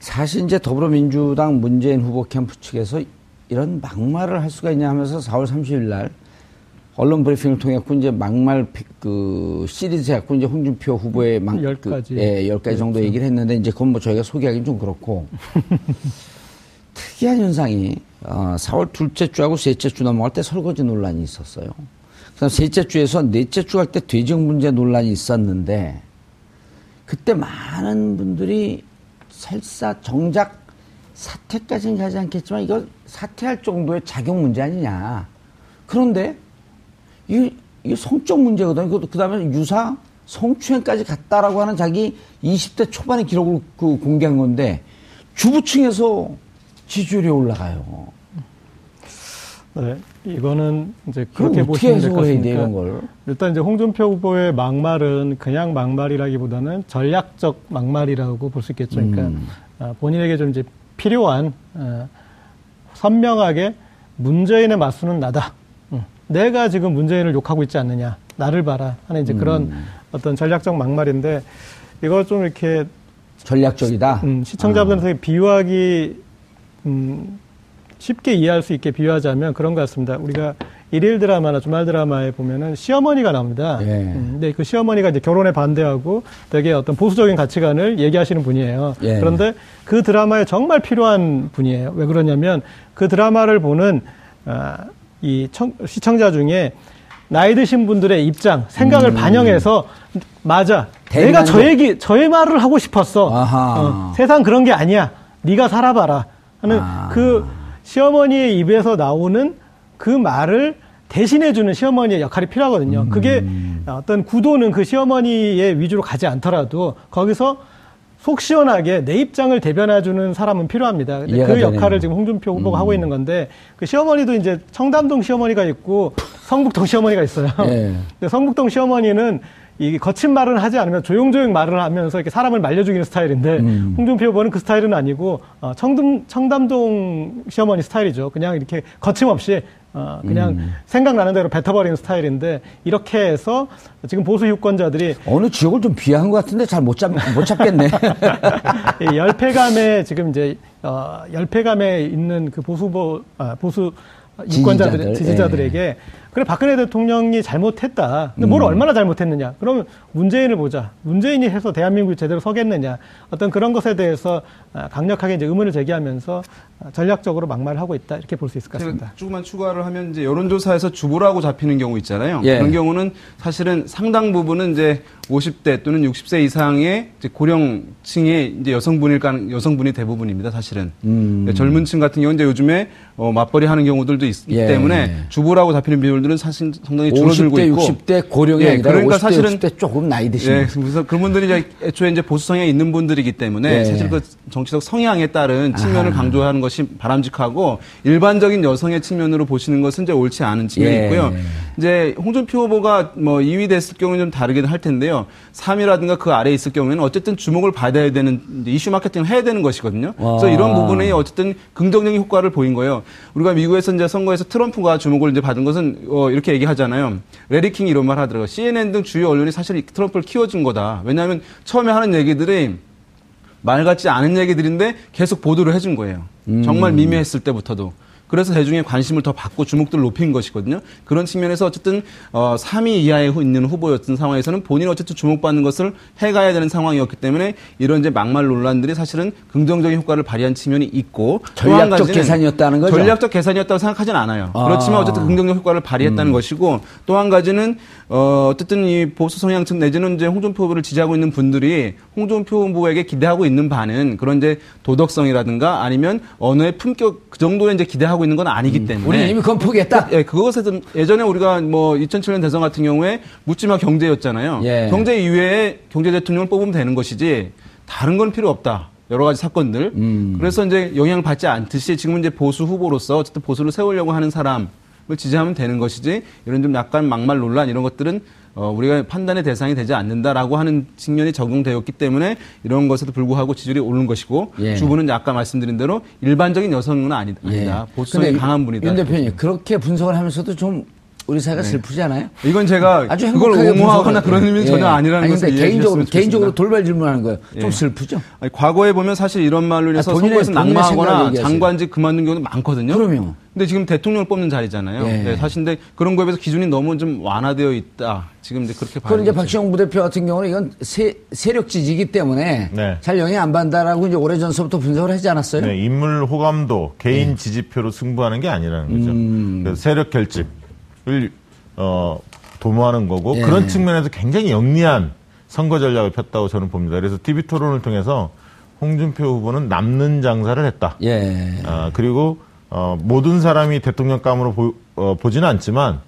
A: 사실 이제 더불어민주당 문재인 후보 캠프 측에서 이런 막말을 할 수가 있냐 하면서 4월 30일 날 언론 브리핑을 통해 갖고 이제 막말 그 시리즈 해갖고 이제 홍준표 후보의 막,
C: 10가지. 그,
A: 예, 10가지 정도 그렇죠. 얘기를 했는데 이제 그건 뭐 저희가 소개하기는 좀 그렇고 특이한 현상이 어, 4월 둘째 주하고 셋째 주 넘어갈 때 설거지 논란이 있었어요. 그다음 셋째 주에서 넷째 주 할 때 돼지형 문제 논란이 있었는데 그때 많은 분들이 설사 정작 사퇴까지는 가지 않겠지만 이거 사퇴할 정도의 작용 문제 아니냐. 그런데 이 이게 성적 문제거든요. 그 다음에 유사 성추행까지 갔다라고 하는 자기 20대 초반의 기록을 그 공개한 건데 주부층에서 지지율이 올라가요.
C: 네, 이거는 이제 그렇게 보시면 될 것 같습니다. 일단 이제 홍준표 후보의 막말은 그냥 막말이라기보다는 전략적 막말이라고 볼 수 있겠죠. 그러니까 음. 아, 본인에게 좀 이제 필요한 어, 선명하게 문재인의 맞수는 나다. 내가 지금 문재인을 욕하고 있지 않느냐. 나를 봐라. 하는 이제 그런 음. 어떤 전략적 막말인데 이걸 좀 이렇게
A: 전략적이다.
C: 음, 시청자분들한테 아. 비유하기 음, 쉽게 이해할 수 있게 비유하자면 그런 것 같습니다. 우리가 일일 드라마나 주말 드라마에 보면은 시어머니가 나옵니다. 예. 음, 근데 그 시어머니가 이제 결혼에 반대하고 되게 어떤 보수적인 가치관을 얘기하시는 분이에요. 예. 그런데 그 드라마에 정말 필요한 분이에요. 왜 그러냐면 그 드라마를 보는 아, 이 청, 시청자 중에 나이 드신 분들의 입장, 생각을 음. 반영해서 맞아. 내가 저 얘기, 저의 말을 하고 싶었어. 어, 세상 그런 게 아니야. 네가 살아봐라. 하는 아. 그 시어머니의 입에서 나오는 그 말을 대신해주는 시어머니의 역할이 필요하거든요. 음. 그게 어떤 구도는 그 시어머니의 위주로 가지 않더라도 거기서 속 시원하게 내 입장을 대변해주는 사람은 필요합니다. 그 역할을 지금 홍준표 후보가 음. 하고 있는 건데 그 시어머니도 이제 청담동 시어머니가 있고 성북동 시어머니가 있어요. 예. 근데 성북동 시어머니는 이 거친 말은 하지 않으면 조용조용 말을 하면서 이렇게 사람을 말려주기는 스타일인데 음. 홍준표 후보는 그 스타일은 아니고 어, 청담, 청담동 시어머니 스타일이죠. 그냥 이렇게 거침없이 어, 그냥 음. 생각나는 대로 뱉어버리는 스타일인데 이렇게 해서 지금 보수 유권자들이
A: 어느 지역을 좀 비하한 것 같은데 잘 못 잡, 못 잡겠네.
C: 열패감에 지금 이제 어, 열패감에 있는 그 보수 보 아, 보수 유권자들 지지자들, 지지자들에게 예. 그래 박근혜 대통령이 잘못했다. 근데 뭘 음. 얼마나 잘못했느냐? 그러면 문재인을 보자. 문재인이 해서 대한민국이 제대로 서겠느냐? 어떤 그런 것에 대해서 아, 강력하게 이제 의문을 제기하면서 전략적으로 막말을 하고 있다 이렇게 볼 수 있을 것 같습니다.
E: 조금만 추가를 하면 이제 여론조사에서 주부라고 잡히는 경우 있잖아요. 예. 그런 경우는 사실은 상당 부분은 이제 50대 또는 60세 이상의 고령층의 이제 여성분일 여성분이 대부분입니다. 사실은 음. 젊은층 같은 경우는 이제 요즘에 어, 맞벌이 하는 경우들도 있, 기 예. 때문에 주부라고 잡히는 비율들은 사실 상당히 줄어들고
A: 50대,
E: 있고
A: 60대 고령이 예, 아니라 그러니까 50대, 사실은 60대 조금 나이 드신
E: 예, 그래서 그런 분들이 이제 애초에 이제 보수 성향이 있는 분들이기 때문에 예. 사실 그 정치적 성향에 따른 측면을 아하. 강조하는 것이 것이 바람직하고 일반적인 여성의 측면으로 보시는 것은 이제 옳지 않은 측면이 예. 있고요. 이제 홍준표 후보가 뭐 2위 됐을 경우는 좀 다르긴 할 텐데요. 3위라든가 그 아래에 있을 경우에는 어쨌든 주목을 받아야 되는 이슈 마케팅을 해야 되는 것이거든요. 와. 그래서 이런 부분에 어쨌든 긍정적인 효과를 보인 거예요. 우리가 미국에서 이제 선거에서 트럼프가 주목을 이제 받은 것은 어 이렇게 얘기하잖아요. 레리킹이 이런 말 하더라고요. CNN 등 주요 언론이 사실 트럼프를 키워준 거다. 왜냐하면 처음에 하는 얘기들이 말 같지 않은 얘기들인데 계속 보도를 해준 거예요. 음. 정말 미미했을 때부터도. 그래서 대중의 관심을 더 받고 주목도를 높인 것이거든요. 그런 측면에서 어쨌든 어 3위 이하에 있는 후보였던 상황에서는 본인이 어쨌든 주목받는 것을 해가야 되는 상황이었기 때문에 이런 이제 막말 논란들이 사실은 긍정적인 효과를 발휘한 측면이 있고
A: 전략적 계산이었다는 거죠.
E: 전략적 계산이었다고 생각하지는 않아요. 아. 그렇지만 어쨌든 긍정적 효과를 발휘했다는 음. 것이고 또 한 가지는 어 어쨌든 이 보수 성향층 내지는 이제 홍준표 후보를 지지하고 있는 분들이 홍준표 후보에게 기대하고 있는 바는 그런 이제 도덕성이라든가 아니면 언어의 품격 그 정도의 이제 기대하고 하고 있는 건 아니기 음. 때문에
A: 우리 이미 그건 포기했다.
E: 예, 그것에 좀 예전에 우리가 뭐 2007년 대선 같은 경우에 묻지마 경제였잖아요. 예. 경제 이외에 경제 대통령을 뽑으면 되는 것이지 다른 건 필요 없다. 여러 가지 사건들. 음. 그래서 이제 영향을 받지 않듯이 지금 이제 보수 후보로서 어쨌든 보수를 세우려고 하는 사람을 지지하면 되는 것이지 이런 좀 약간 막말 논란 이런 것들은 어, 우리가 판단의 대상이 되지 않는다라고 하는 측면이 적용되었기 때문에 이런 것에도 불구하고 지지율이 오른 것이고 예. 주부는 아까 말씀드린 대로 일반적인 여성은 아니 다. 예. 보수성이 강한 분이다.
A: 윤 대표님 그렇게 분석을 하면서도 좀 우리 사회가 네. 슬프지 않아요?
E: 이건 제가 아주 그걸 옹호하거나 그런 의미는 예. 전혀 아니라는
A: 아니, 것을 개인적으로 개인적으로 돌발 질문하는 거예요. 좀 예. 슬프죠?
E: 아니, 과거에 보면 사실 이런 말로 인해서 아, 선거에서 낙마하거나 장관직 그만둔 경우도 많거든요.
A: 그럼요.
E: 근데 지금 대통령을 뽑는 자리잖아요. 예. 네, 사실 근데 그런 거에 비해서 기준이 너무 좀 완화되어 있다. 지금 이제 그렇게 봐요.
A: 그럼 이제 박시영 부대표 같은 경우는 이건 세, 세력 지지이기 때문에 네. 잘 영향 안 받는다라고 이제 오래 전서부터 분석을 하지 않았어요?
D: 네, 인물 호감도 개인 네. 지지표로 승부하는 게 아니라는 거죠. 음. 세력 결집을 어, 도모하는 거고 예. 그런 측면에서 굉장히 영리한 선거 전략을 폈다고 저는 봅니다. 그래서 TV 토론을 통해서 홍준표 후보는 남는 장사를 했다. 예. 아, 그리고 어, 모든 사람이 대통령감으로 보, 어, 보지는 않지만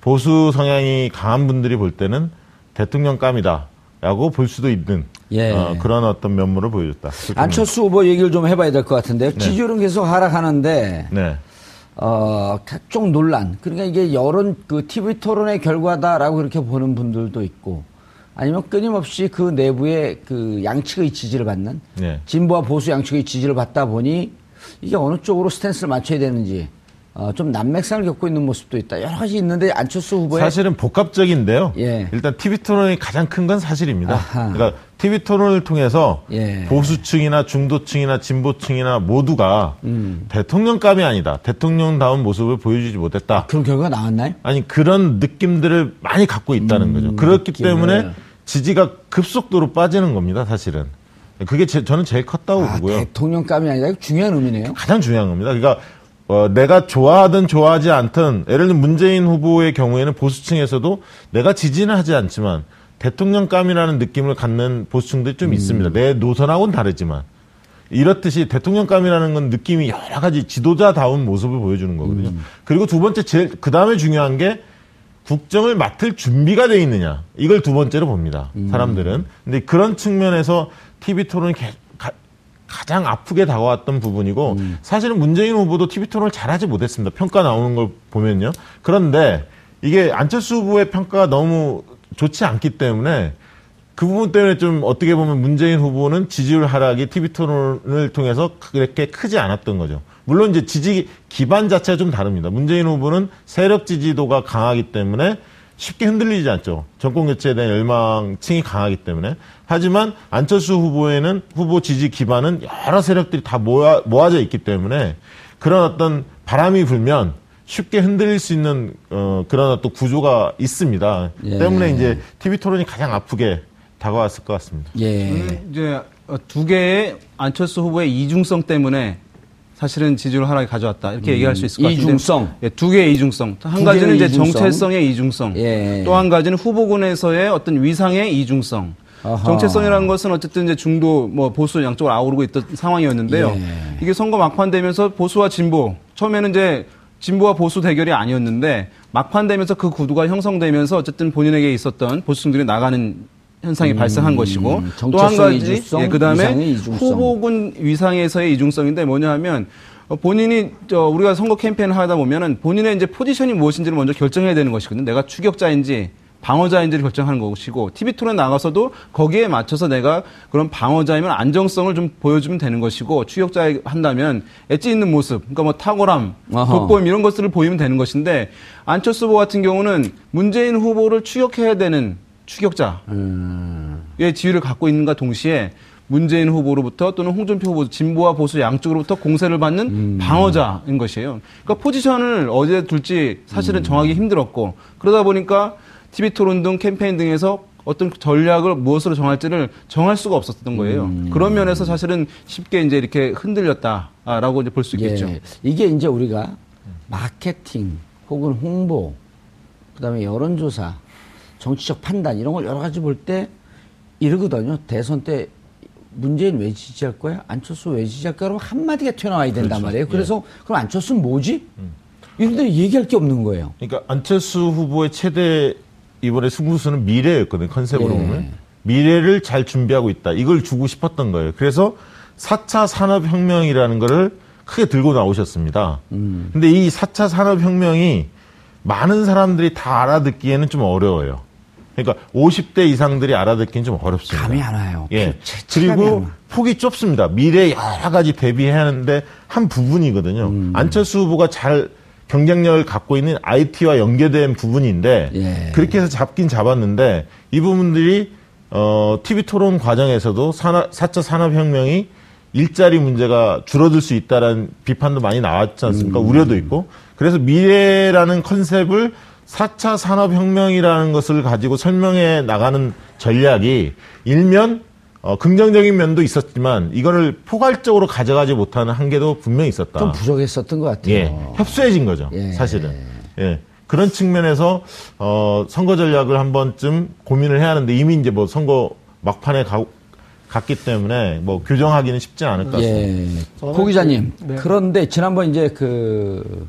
D: 보수 성향이 강한 분들이 볼 때는 대통령감이다라고 볼 수도 있는 예. 어, 그런 어떤 면모를 보여줬다.
A: 안철수 후보 얘기를 좀 해봐야 될 것 같은데 네. 지지율은 계속 하락하는데 네. 어, 각종 논란 그러니까 이게 여론 그 TV 토론의 결과다라고 그렇게 보는 분들도 있고 아니면 끊임없이 그 내부의 그 양측의 지지를 받는 네. 진보와 보수 양측의 지지를 받다 보니 이게 어느 쪽으로 스탠스를 맞춰야 되는지 어, 좀 난맥상을 겪고 있는 모습도 있다. 여러 가지 있는데 안철수 후보의
D: 사실은 복합적인데요. 예. 일단 TV 토론이 가장 큰 건 사실입니다. 아하. 그러니까 TV 토론을 통해서 예. 보수층이나 중도층이나 진보층이나 모두가 음. 대통령감이 아니다. 대통령다운 모습을 보여주지 못했다. 아,
A: 그런 결과가 나왔나요?
D: 아니 그런 느낌들을 많이 갖고 있다는 음, 거죠. 그렇기 느낌을. 때문에 지지가 급속도로 빠지는 겁니다. 사실은. 그게 제, 저는 제일 컸다고 아, 보고요.
A: 대통령감이 아니라 중요한 의미네요.
D: 가장 중요한 겁니다. 그러니까 어, 내가 좋아하든 좋아하지 않든 예를 들면 문재인 후보의 경우에는 보수층에서도 내가 지지는 하지 않지만 대통령감이라는 느낌을 갖는 보수층들이 좀 음. 있습니다. 내 노선하고는 다르지만 이렇듯이 대통령감이라는 건 느낌이 여러 가지 지도자다운 모습을 보여주는 거거든요. 음. 그리고 두 번째 제일 그 다음에 중요한 게 국정을 맡을 준비가 돼 있느냐 이걸 두 번째로 봅니다. 음. 사람들은. 근데 그런 측면에서 TV 토론이 가장 아프게 다가왔던 부분이고 음. 사실은 문재인 후보도 TV 토론을 잘하지 못했습니다. 평가 나오는 걸 보면요. 그런데 이게 안철수 후보의 평가가 너무 좋지 않기 때문에 그 부분 때문에 좀 어떻게 보면 문재인 후보는 지지율 하락이 TV 토론을 통해서 그렇게 크지 않았던 거죠. 물론 이제 지지 기반 자체가 좀 다릅니다. 문재인 후보는 세력 지지도가 강하기 때문에 쉽게 흔들리지 않죠. 정권 교체에 대한 열망층이 강하기 때문에. 하지만 안철수 후보에는 후보 지지 기반은 여러 세력들이 다 모아, 모아져 있기 때문에 그런 어떤 바람이 불면 쉽게 흔들릴 수 있는 어, 그런 어떤 구조가 있습니다. 예. 때문에 이제 TV 토론이 가장 아프게 다가왔을 것 같습니다.
E: 예. 음, 이제 두 개의 안철수 후보의 이중성 때문에 사실은 지지율 하락이 가져왔다 이렇게 음, 얘기할 수 있을 것 같은데
A: 이중성
E: 예, 두 개의 이중성 한 가지는 이제 이중성. 정체성의 이중성 예. 또한 가지는 후보군에서의 어떤 위상의 이중성 아하. 정체성이라는 것은 어쨌든 이제 중도 뭐 보수 양쪽으로 아우르고 있던 상황이었는데요 예. 이게 선거 막판 되면서 보수와 진보 처음에는 이제 진보와 보수 대결이 아니었는데 막판 되면서 그 구도가 형성되면서 어쨌든 본인에게 있었던 보수층들이 나가는 현상이 음, 발생한 것이고 또 한 가지 예, 그다음에 후보군 위상에서의 이중성인데 뭐냐 하면 어, 본인이 저 우리가 선거 캠페인을 하다 보면은 본인의 이제 포지션이 무엇인지를 먼저 결정해야 되는 것이거든요. 내가 추격자인지 방어자인지를 결정하는 것이고 TV 토론에 나가서도 거기에 맞춰서 내가 그런 방어자이면 안정성을 좀 보여주면 되는 것이고 추격자 한다면 엣지 있는 모습, 그러니까 뭐 탁월함, 돋보임 이런 것들을 보이면 되는 것인데 안철수 후보 같은 경우는 문재인 후보를 추격해야 되는 추격자의 음. 지위를 갖고 있는가 동시에 문재인 후보로부터 또는 홍준표 후보 진보와 보수 양쪽으로부터 공세를 받는 음. 방어자인 것이에요. 그러니까 포지션을 어디에 둘지 사실은 음. 정하기 힘들었고 그러다 보니까 TV 토론 등 캠페인 등에서 어떤 전략을 무엇으로 정할지를 정할 수가 없었던 거예요. 음. 그런 면에서 사실은 쉽게 이제 이렇게 흔들렸다라고 이제 볼 수 있겠죠. 예.
A: 이게 이제 우리가 마케팅 혹은 홍보 그다음에 여론조사 정치적 판단 이런 걸 여러 가지 볼 때 이러거든요. 대선 때 문재인 왜 지지할 거야? 안철수 왜 지지할 거야? 그러면 한마디가 튀어나와야 된단 그렇죠. 말이에요. 그래서 예. 그럼 안철수는 뭐지? 음. 이런데 얘기할 게 없는 거예요.
D: 그러니까 안철수 후보의 최대 이번에 승부수는 미래였거든요. 컨셉으로 예. 보면. 미래를 잘 준비하고 있다. 이걸 주고 싶었던 거예요. 그래서 4차 산업혁명이라는 거를 크게 들고 나오셨습니다. 음. 근데 이 4차 산업혁명이 많은 사람들이 다 알아듣기에는 좀 어려워요. 그러니까 50대 이상들이 알아듣기는 좀 어렵습니다.
A: 감이 안 와요.
D: 예. 그리고 폭이 좁습니다. 미래 여러 가지 대비해야 하는데 한 부분이거든요. 음. 안철수 후보가 잘 경쟁력을 갖고 있는 IT와 연계된 부분인데 예. 그렇게 해서 잡긴 잡았는데 이 부분들이 어, TV 토론 과정에서도 산업, 4차 산업혁명이 일자리 문제가 줄어들 수 있다라는 비판도 많이 나왔지 않습니까? 음. 우려도 있고. 그래서 미래라는 컨셉을 4차 산업혁명이라는 것을 가지고 설명해 나가는 전략이 일면 어, 긍정적인 면도 있었지만 이거를 포괄적으로 가져가지 못하는 한계도 분명히 있었다.
A: 좀 부족했었던 것 같아요.
D: 예, 협소해진 거죠. 예. 사실은. 예. 그런 측면에서 어, 선거 전략을 한 번쯤 고민을 해야 하는데 이미 이제 뭐 선거 막판에 가, 갔기 때문에 뭐 교정하기는 쉽지 않을 것 같습니다. 예.
A: 고 기자님. 네. 그런데 지난번 이제 그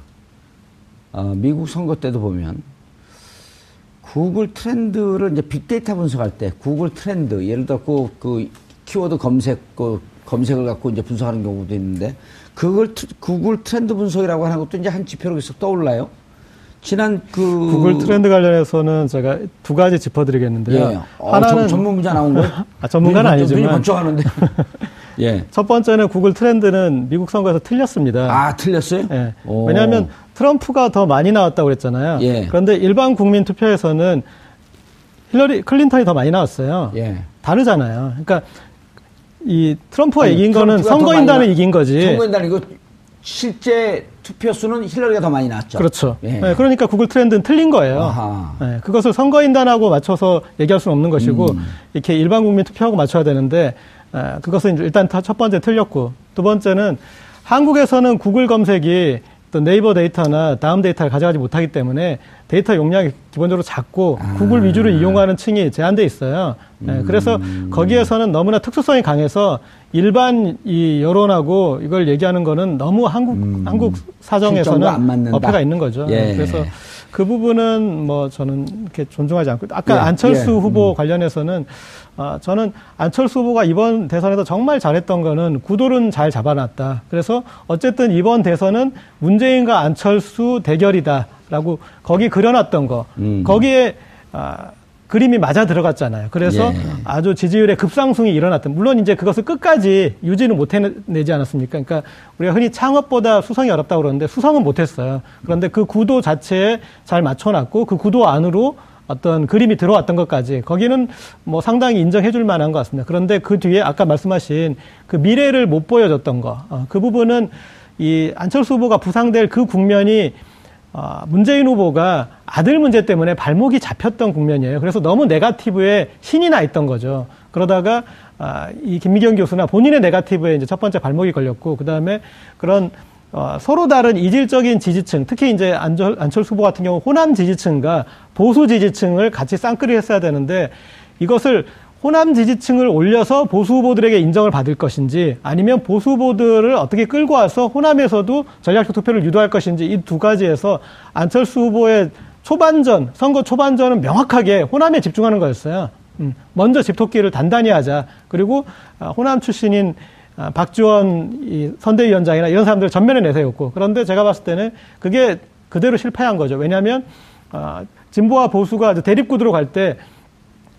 A: 어, 미국 선거 때도 보면 구글 트렌드를 이제 빅데이터 분석할 때 구글 트렌드 예를 들어 그, 그 키워드 검색 그 검색을 갖고 이제 분석하는 경우도 있는데 그걸 구글 트렌드 분석이라고 하는 것도 이제 한 지표로 계속 떠올라요. 지난 그
C: 구글 트렌드 관련해서는 제가 두 가지 짚어드리겠는데요. 예.
A: 어, 하나는 전문가 나온 거?
C: 아, 전문가는 아니지만
A: 번쩍하는데.
C: 예. 첫 번째는 구글 트렌드는 미국 선거에서 틀렸습니다.
A: 아 틀렸어요?
C: 예. 왜냐하면 트럼프가 더 많이 나왔다고 그랬잖아요. 예. 그런데 일반 국민 투표에서는 힐러리 클린턴이 더 많이 나왔어요. 예. 다르잖아요. 그러니까 이 트럼프가 아니, 이긴 거는 선거인단을 이긴 거지.
A: 선거인단 이거 실제 투표 수는 힐러리가 더 많이 나왔죠.
C: 그렇죠. 예. 네, 그러니까 구글 트렌드는 틀린 거예요. 네, 그것을 선거인단하고 맞춰서 얘기할 수는 없는 것이고 음. 이렇게 일반 국민 투표하고 맞춰야 되는데 에, 그것은 일단 첫 번째 틀렸고 두 번째는 한국에서는 구글 검색이 또 네이버 데이터나 다음 데이터를 가져가지 못하기 때문에 데이터 용량이 기본적으로 작고 아. 구글 위주로 이용하는 층이 제한돼 있어요. 음. 그래서 거기에서는 너무나 특수성이 강해서 일반 이 여론하고 이걸 얘기하는 거는 너무 한국 음. 한국 사정에서는 어폐가 있는 거죠. 예. 그래서 그 부분은 뭐 저는 이렇게 존중하지 않고 아까 예. 안철수 예. 후보 음. 관련해서는 아, 저는 안철수 후보가 이번 대선에서 정말 잘했던 거는 구도는 잘 잡아놨다. 그래서 어쨌든 이번 대선은 문재인과 안철수 대결이다라고 거기 그려놨던 거. 음. 거기에 아, 그림이 맞아 들어갔잖아요. 그래서 예. 아주 지지율의 급상승이 일어났던. 물론 이제 그것을 끝까지 유지는 못 해내지 않았습니까? 그러니까 우리가 흔히 창업보다 수성이 어렵다고 그러는데 수성은 못했어요. 그런데 그 구도 자체에 잘 맞춰놨고 그 구도 안으로 어떤 그림이 들어왔던 것까지 거기는 뭐 상당히 인정해 줄 만한 것 같습니다. 그런데 그 뒤에 아까 말씀하신 그 미래를 못 보여줬던 거, 어, 그 부분은 이 안철수 후보가 부상될 그 국면이 어, 문재인 후보가 아들 문제 때문에 발목이 잡혔던 국면이에요. 그래서 너무 네가티브에 신이 나 있던 거죠. 그러다가 아, 이 김미경 교수나 본인의 네가티브에 이제 첫 번째 발목이 걸렸고 그 다음에 그런 어, 서로 다른 이질적인 지지층, 특히 이제 안철, 안철수 후보 같은 경우 호남 지지층과 보수 지지층을 같이 쌍끌이 했어야 되는데 이것을 호남 지지층을 올려서 보수 후보들에게 인정을 받을 것인지 아니면 보수 후보들을 어떻게 끌고 와서 호남에서도 전략적 투표를 유도할 것인지 이 두 가지에서 안철수 후보의 초반전, 선거 초반전은 명확하게 호남에 집중하는 거였어요. 음, 먼저 집토끼를 단단히 하자. 그리고 아, 호남 출신인 아, 박지원 선대위원장이나 이런 사람들을 전면에 내세웠고 그런데 제가 봤을 때는 그게 그대로 실패한 거죠. 왜냐하면 아, 진보와 보수가 대립구도로 갈 때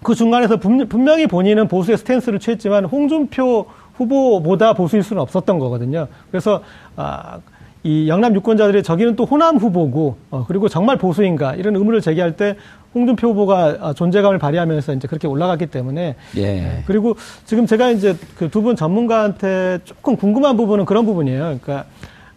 C: 그 중간에서 분명히 본인은 보수의 스탠스를 취했지만 홍준표 후보보다 보수일 수는 없었던 거거든요. 그래서 아, 이 영남 유권자들이 저기는 또 호남 후보고 어, 그리고 정말 보수인가 이런 의문을 제기할 때 홍준표 후보가 어, 존재감을 발휘하면서 이제 그렇게 올라갔기 때문에 예. 네. 그리고 지금 제가 이제 그 두 분 전문가한테 조금 궁금한 부분은 그런 부분이에요. 그러니까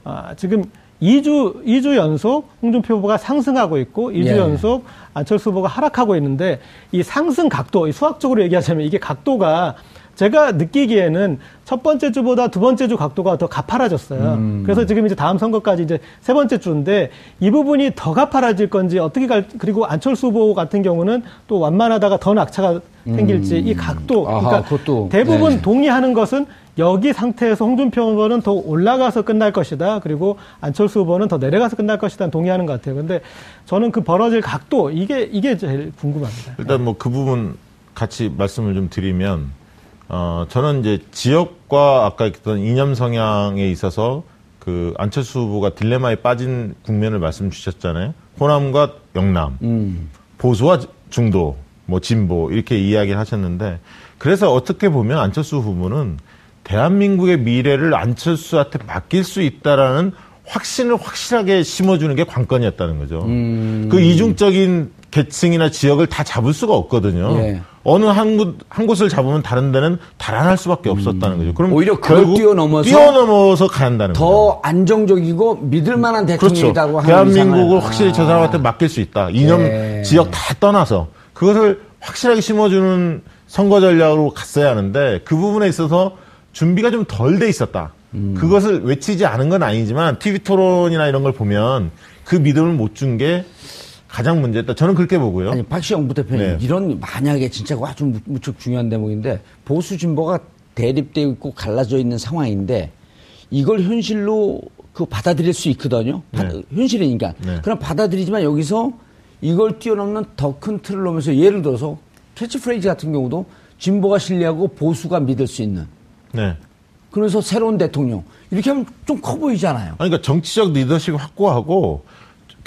C: 아, 지금 2주 2주 연속 홍준표 후보가 상승하고 있고 2주 예. 연속 안철수 후보가 하락하고 있는데 이 상승 각도, 수학적으로 얘기하자면 이게 각도가 제가 느끼기에는 첫 번째 주보다 두 번째 주 각도가 더 가파라졌어요. 음. 그래서 지금 이제 다음 선거까지 이제 세 번째 주인데 이 부분이 더 가파라질 건지 어떻게 갈 그리고 안철수 후보 같은 경우는 또 완만하다가 더 낙차가 생길지 음. 이 각도 아하, 그러니까 그것도, 대부분 네. 동의하는 것은 여기 상태에서 홍준표 후보는 더 올라가서 끝날 것이다. 그리고 안철수 후보는 더 내려가서 끝날 것이다. 동의하는 것 같아요. 근데 저는 그 벌어질 각도 이게 이게 제일 궁금합니다.
D: 일단 뭐 그 부분 같이 말씀을 좀 드리면 어, 저는 이제 지역과 아까 했던 이념 성향에 있어서 그 안철수 후보가 딜레마에 빠진 국면을 말씀 주셨잖아요. 호남과 영남, 음. 보수와 중도, 뭐 진보 이렇게 이야기를 하셨는데 그래서 어떻게 보면 안철수 후보는 대한민국의 미래를 안철수한테 맡길 수 있다라는 확신을 확실하게 심어주는 게 관건이었다는 거죠. 음. 그 이중적인 계층이나 지역을 다 잡을 수가 없거든요. 예. 어느 한, 곳, 한 곳을 잡으면 다른 데는 달아날 수밖에 없었다는 거죠. 그럼
A: 오히려 그걸 뛰어넘어서
D: 뛰어넘어서 한다는
A: 더
D: 거죠.
A: 안정적이고 믿을 만한 대통령이라고
D: 그렇죠. 하는 대한민국을 확실히 아. 저 사람한테 맡길 수 있다. 이념 예. 지역 다 떠나서 그것을 확실하게 심어주는 선거 전략으로 갔어야 하는데 그 부분에 있어서 준비가 좀 덜 돼 있었다. 음. 그것을 외치지 않은 건 아니지만 TV 토론이나 이런 걸 보면 그 믿음을 못 준 게 가장 문제다. 저는 그렇게 보고요.
A: 아니 박시영 부대표님 네. 이런 만약에 진짜 아주 무척 중요한 대목인데 보수 진보가 대립되어 있고 갈라져 있는 상황인데 이걸 현실로 그 받아들일 수 있거든요. 네. 현실이니까. 네. 그럼 받아들이지만 여기서 이걸 뛰어넘는 더 큰 틀을 놓으면서 예를 들어서 캐치프레이즈 같은 경우도 진보가 신뢰하고 보수가 믿을 수 있는. 네. 그래서 새로운 대통령 이렇게 하면 좀 커 보이잖아요.
D: 아니, 그러니까 정치적 리더십 확고하고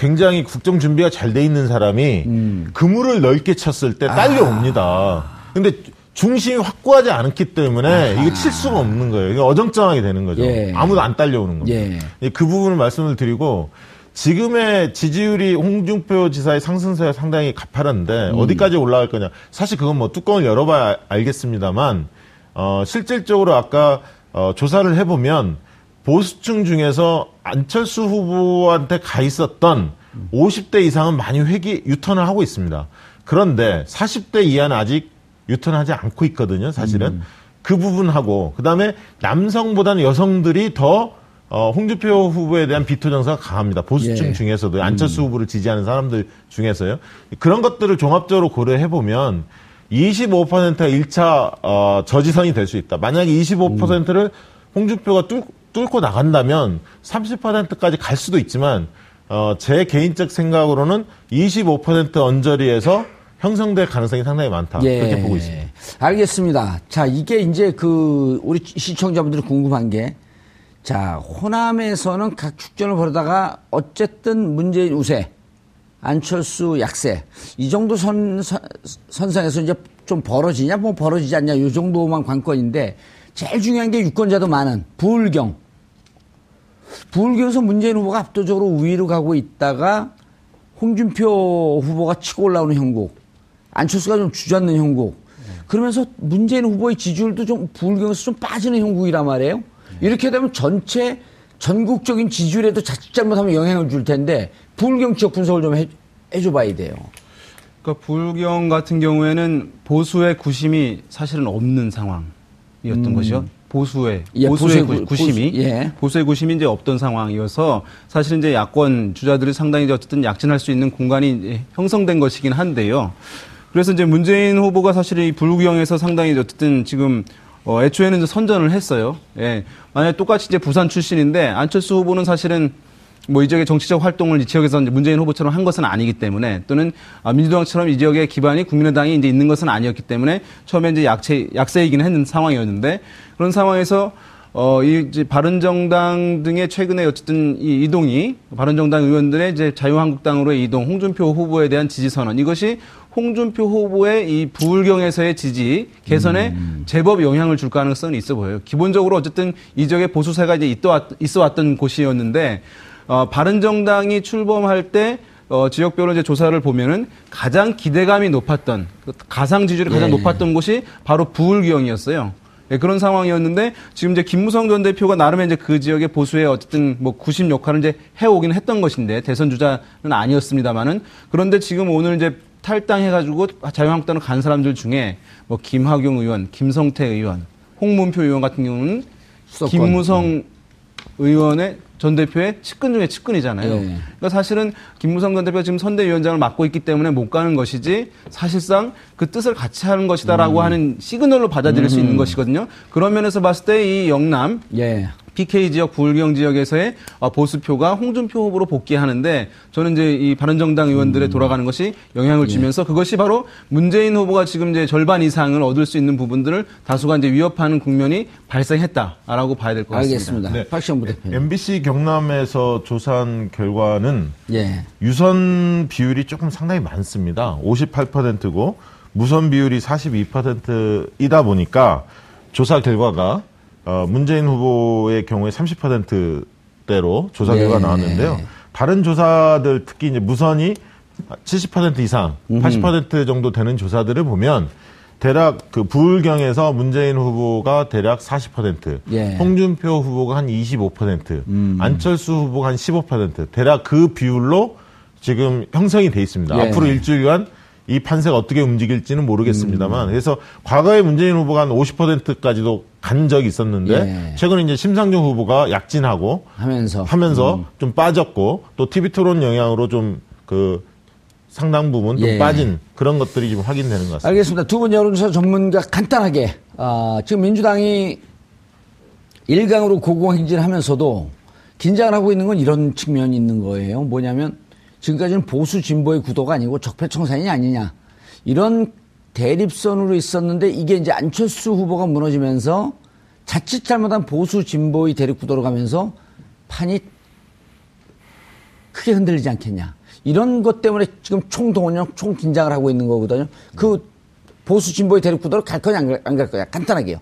D: 굉장히 국정 준비가 잘 돼 있는 사람이 음. 그물을 넓게 쳤을 때 딸려옵니다. 아. 근데 중심이 확고하지 않기 때문에 아하. 이게 칠 수가 없는 거예요. 이게 어정쩡하게 되는 거죠. 예. 아무도 안 딸려오는 겁니다. 예. 그 부분을 말씀을 드리고 지금의 지지율이 홍준표 지사의 상승세가 상당히 가파른데 음. 어디까지 올라갈 거냐. 사실 그건 뭐 뚜껑을 열어봐야 알겠습니다만 어, 실질적으로 아까 어, 조사를 해보면 보수층 중에서 안철수 후보한테 가 있었던 50대 이상은 많이 회기 유턴을 하고 있습니다. 그런데 40대 이하는 아직 유턴하지 않고 있거든요. 사실은 음. 그 부분하고 그다음에 남성보다는 여성들이 더 어, 홍준표 후보에 대한 비토 정서가 강합니다. 보수층 예. 중에서도 음. 안철수 음. 후보를 지지하는 사람들 중에서요. 그런 것들을 종합적으로 고려해 보면 25%가 1차 어, 저지선이 될 수 있다. 만약에 25%를 음. 홍준표가 뚫, 뚫고 나간다면 30%까지 갈 수도 있지만 어, 제 개인적 생각으로는 25% 언저리에서 형성될 가능성이 상당히 많다. 예. 그렇게 보고 있습니다.
A: 알겠습니다. 자, 이게 이제 그 우리 시청자분들이 궁금한 게 자, 호남에서는 각 축전을 벌이다가 어쨌든 문재인 우세, 안철수 약세 이 정도 선, 선 선상에서 이제 좀 벌어지냐 뭐 벌어지지 않냐 이 정도만 관건인데 제일 중요한 게 유권자도 많은 부울경 부울경에서 문재인 후보가 압도적으로 우위로 가고 있다가 홍준표 후보가 치고 올라오는 형국 안철수가 좀 주저앉는 형국. 그러면서 문재인 후보의 지지율도 좀 부울경에서 좀 빠지는 형국이란 말이에요. 이렇게 되면 전체 전국적인 지지율에도 자칫 잘못하면 영향을 줄 텐데 부울경 지역 분석을 좀 해, 해줘 봐야 돼요.
E: 그러니까 부울경 같은 경우에는 보수의 구심이 사실은 없는 상황 이었던 음. 것이요. 보수의 예, 보수의, 보수의 구, 심이 보수, 예. 보수의 구심이 이제 없던 상황이어서 사실 이제 야권 주자들이 상당히 어쨌든 약진할 수 있는 공간이 형성된 것이긴 한데요. 그래서 이제 문재인 후보가 사실 이 불구경에서 상당히 어쨌든 지금 어, 애초에는 선전을 했어요. 예. 만약 똑같이 이제 부산 출신인데 안철수 후보는 사실은 뭐 이 지역의 정치적 활동을 이 지역에서 문재인 후보처럼 한 것은 아니기 때문에 또는 아, 민주당처럼 이 지역의 기반이 국민의당이 이제 있는 것은 아니었기 때문에 처음에 이제 약세, 약세이긴 했는 상황이었는데 그런 상황에서 어, 이, 이제 바른정당 등의 최근에 어쨌든 이 이동이 바른정당 의원들의 이제 자유한국당으로의 이동, 홍준표 후보에 대한 지지 선언 이것이 홍준표 후보의 이 부울경에서의 지지 개선에 음. 제법 영향을 줄 가능성은 있어 보여요. 기본적으로 어쨌든 이 지역의 보수세가 이제 있어 왔던 곳이었는데 어, 바른정당이 출범할 때 어, 지역별로 이제 조사를 보면은 가장 기대감이 높았던 그 가상 지지율이 가장 예. 높았던 곳이 바로 부울경이었어요. 네, 그런 상황이었는데 지금 이제 김무성 전 대표가 나름의 이제 그 지역의 보수의 어쨌든 뭐 구심 역할을 이제 해오긴 했던 것인데 대선 주자는 아니었습니다만은 그런데 지금 오늘 이제 탈당해가지고 자유한국당으로 간 사람들 중에 뭐 김학용 의원, 김성태 의원, 홍문표 의원 같은 경우는 수도권. 김무성 음. 의원의 전 대표의 측근 중에 측근이잖아요. 네. 그러니까 사실은 김무성 전 대표가 지금 선대위원장을 맡고 있기 때문에 못 가는 것이지 사실상 그 뜻을 같이 하는 것이다라고 음. 하는 시그널로 받아들일 음. 수 있는 것이거든요. 그런 면에서 봤을 때 이 영남 예. PK 지역, 불경 지역에서의 어, 보수표가 홍준표 후보로 복귀하는데 저는 이제 이 바른정당 의원들의 음. 돌아가는 것이 영향을 예. 주면서 그것이 바로 문재인 후보가 지금 이제 절반 이상을 얻을 수 있는 부분들을 다수가 이제 위협하는 국면이 발생했다라고 봐야 될 것 같습니다.
A: 알겠습니다. 네. 박시영 부대표.
D: MBC 경남에서 조사한 결과는 예. 유선 비율이 조금 상당히 많습니다. 58%고 무선 비율이 42%이다 보니까 조사 결과가 어, 문재인 후보의 경우에 30%대로 조사 결과 네. 나왔는데요. 다른 조사들 특히 이제 무선이 70% 이상, 80% 정도 되는 조사들을 보면 대략 그 부울경에서 문재인 후보가 대략 40%, 예. 홍준표 후보가 한 25%, 음. 안철수 후보가 한 15%, 대략 그 비율로 지금 형성이 돼 있습니다. 예. 앞으로 일주일간 이 판세가 어떻게 움직일지는 모르겠습니다만 음. 그래서 과거에 문재인 후보가 한 50%까지도 간 적이 있었는데 예. 최근에 이제 심상정 후보가 약진하고
A: 하면서
D: 하면서 음. 좀 빠졌고 또 TV 토론 영향으로 좀그 상당 부분 좀 예. 빠진 그런 것들이 지금 확인되는 것 같습니다.
A: 알겠습니다. 두 분 여론조사 전문가 간단하게 어, 지금 민주당이 일강으로 고공행진하면서도 긴장을 하고 있는 건 이런 측면이 있는 거예요. 뭐냐면 지금까지는 보수 진보의 구도가 아니고 적폐청산이 아니냐. 이런 대립선으로 있었는데 이게 이제 안철수 후보가 무너지면서 자칫 잘못한 보수 진보의 대립 구도로 가면서 판이 크게 흔들리지 않겠냐. 이런 것 때문에 지금 총동원력, 총긴장을 하고 있는 거거든요. 그 보수 진보의 대립 구도로 갈 거냐, 안 갈 거냐. 간단하게요.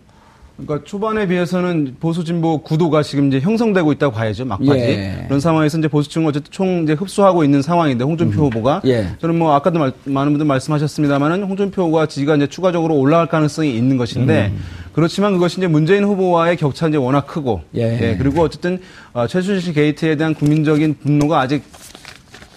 E: 그러니까 초반에 비해서는 보수 진보 구도가 지금 이제 형성되고 있다고 봐야죠 막바지 예. 그런 상황에서 이제 보수층은 어쨌든 총 이제 흡수하고 있는 상황인데 홍준표 음. 후보가 예. 저는 뭐 아까도 말, 많은 분들 말씀하셨습니다만은 홍준표 후보가 지지가 이제 추가적으로 올라갈 가능성이 있는 것인데 음. 그렇지만 그것이 이제 문재인 후보와의 격차 이제 워낙 크고 예. 예. 그리고 어쨌든 어, 최순실 게이트에 대한 국민적인 분노가 아직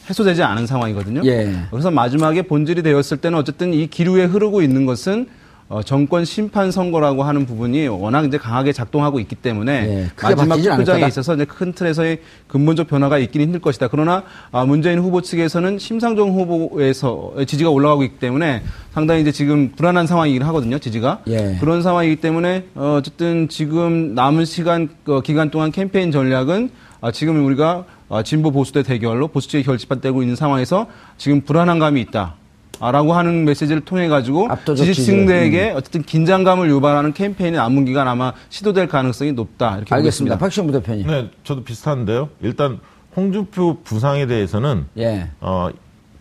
E: 해소되지 않은 상황이거든요. 예. 그래서 마지막에 본질이 되었을 때는 어쨌든 이 기류에 흐르고 있는 것은 어, 정권 심판 선거라고 하는 부분이 워낙 이제 강하게 작동하고 있기 때문에 네, 마지막 투표장에 있어서 이제 큰 틀에서의 근본적 변화가 있기는 힘들 것이다. 그러나 아, 문재인 후보 측에서는 심상정 후보에서 지지가 올라가고 있기 때문에 상당히 이제 지금 불안한 상황이긴 하거든요. 지지가 예. 그런 상황이기 때문에 어, 어쨌든 지금 남은 시간 어, 기간 동안 캠페인 전략은 아, 지금 우리가 아, 진보 보수대 대결로 보수층이 결집되고 있는 상황에서 지금 불안한 감이 있다. 라고 하는 메시지를 통해 가지고 지지층들에게 음. 어쨌든 긴장감을 유발하는 캠페인이 남은 기간 아마 시도될 가능성이 높다 이렇게
A: 알겠습니다. 박시영 부대표님.
D: 네, 저도 비슷한데요. 일단 홍준표 부상에 대해서는 예. 어,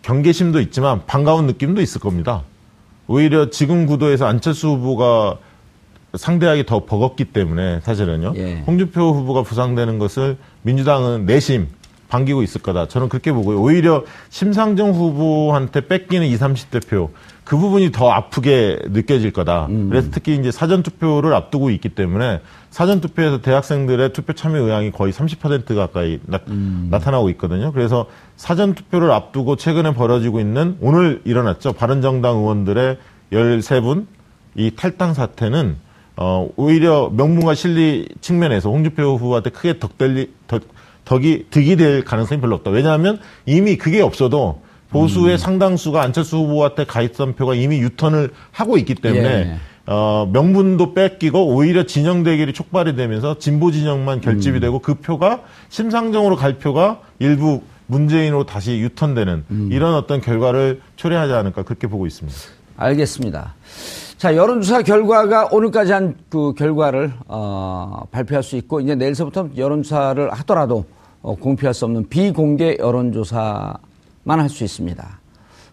D: 경계심도 있지만 반가운 느낌도 있을 겁니다. 오히려 지금 구도에서 안철수 후보가 상대하기 더 버겁기 때문에 사실은요. 예. 홍준표 후보가 부상되는 것을 민주당은 내심 반기고 있을 거다. 저는 그렇게 보고요. 오히려 심상정 후보한테 뺏기는 20, 30대 표, 그 부분이 더 아프게 느껴질 거다. 음. 그래서 특히 이제 사전 투표를 앞두고 있기 때문에 사전 투표에서 대학생들의 투표 참여 의향이 거의 30% 가까이 나, 음. 타나고 있거든요. 그래서 사전 투표를 앞두고 최근에 벌어지고 있는 오늘 일어났죠. 바른정당 의원들의 13분 이 탈당 사태는 어, 오히려 명분과 실리 측면에서 홍준표 후보한테 크게 덕들리, 덕, 덕이 득이 될 가능성이 별로 없다. 왜냐하면 이미 그게 없어도 보수의 음. 상당수가 안철수 후보한테 가입선 표가 이미 유턴을 하고 있기 때문에 예. 어, 명분도 뺏기고 오히려 진영 대결이 촉발이 되면서 진보 진영만 결집이 음. 되고 그 표가 심상정으로 갈 표가 일부 문재인으로 다시 유턴되는 음. 이런 어떤 결과를 초래하지 않을까 그렇게 보고 있습니다.
A: 알겠습니다. 자, 여론조사 결과가 오늘까지 한 그 결과를 어, 발표할 수 있고 이제 내일서부터 여론조사를 하더라도 어, 공표할 수 없는 비공개 여론조사만 할 수 있습니다.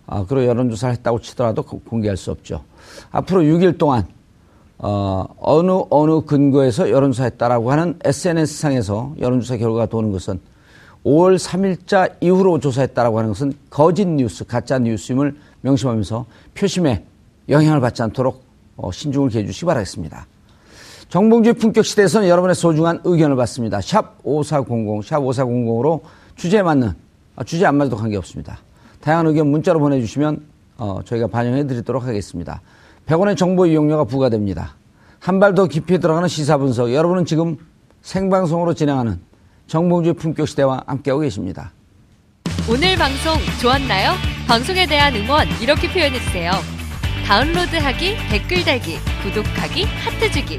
A: 어, 그리고 여론조사를 했다고 치더라도 공개할 수 없죠. 앞으로 6일 동안 어, 어느 어느 근거에서 여론조사 했다라고 하는 SNS상에서 여론조사 결과가 도는 것은 5월 3일자 이후로 조사했다라고 하는 것은 거짓 뉴스, 가짜 뉴스임을 명심하면서 표심에 영향을 받지 않도록 어, 신중을 기해 주시기 바라겠습니다. 정봉주의 품격 시대에서는 여러분의 소중한 의견을 받습니다. 샵 5400, 샵 5400으로 주제에 맞는, 아, 주제 안 맞아도 관계없습니다. 다양한 의견 문자로 보내주시면 어, 저희가 반영해 드리도록 하겠습니다. 100원의 정보 이용료가 부과됩니다. 한 발 더 깊이 들어가는 시사 분석. 여러분은 지금 생방송으로 진행하는 정봉주의 품격 시대와 함께하고 계십니다.
F: 오늘 방송 좋았나요? 방송에 대한 응원 이렇게 표현해주세요. 다운로드하기, 댓글 달기, 구독하기, 하트 주기.